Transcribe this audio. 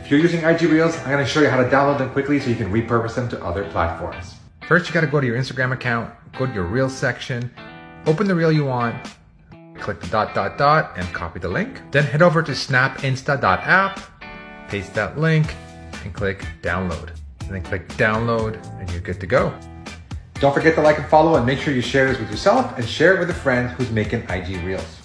If you're using IG Reels, I'm gonna show you how to download them quickly so you can repurpose them to other platforms. First, you gotta go to your Instagram account, go to your Reels section, open the reel you want, click the dot dot dot and copy the link. Then head over to snapinsta.app, paste that link, and click download. And then click download and you're good to go. Don't forget to like and follow and make sure you share this with yourself and share it with a friend who's making IG Reels.